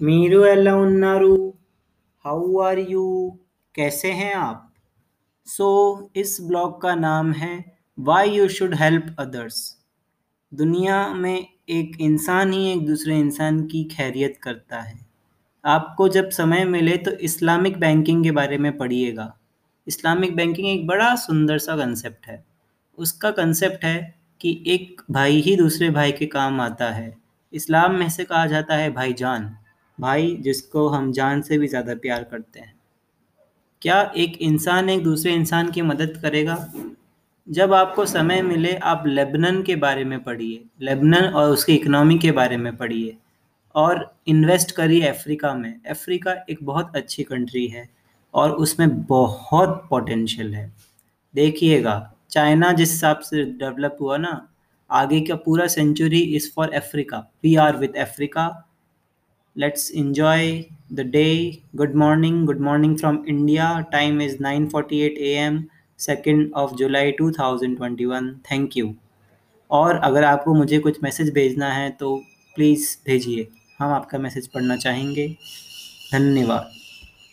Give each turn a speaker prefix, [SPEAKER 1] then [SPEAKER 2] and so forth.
[SPEAKER 1] మీరు ఎలా ఉన్నారు हाउ आर यू कैसे हैं आप सो so, इस ब्लॉग का नाम है why you should help others दुनिया में एक इंसान ही एक दूसरे इंसान की खैरियत करता है आपको जब समय मिले तो इस्लामिक बैंकिंग के बारे में पढ़िएगा इस्लामिक बैंकिंग एक बड़ा सुंदर सा कंसेप्ट है उसका कंसेप्ट है कि एक भाई ही दूसरे भाई के काम आता है इस्लाम में से कहा जाता है भाई जान भाई जिसको हम जान से भी ज़्यादा प्यार करते हैं। क्या एक इंसान एक दूसरे इंसान की मदद करेगा? जब आपको समय मिले, आप लेबनन के बारे में पढ़िए। लेबनन और उसकी इकनॉमी के बारे में पढ़िए। और इन्वेस्ट करिए अफ्रीका में। अफ्रीका एक बहुत अच्छी कंट्री है और उसमें बहुत पोटेंशियल है। देखिएगा, चाइना जिस हिसाब से डेवलप हुआ ना आगे का पूरा century is for Africa we are with Africa let's enjoy the day. Good morning. Good morning from india. Time is 9:48 am 2nd of july 2021 thank you और अगर आपको मुझे कुछ मैसेज भेजना है तो प्लीज़ भेजिए। हम आपका मैसेज पढ़ना चाहेंगे। धन्यवाद।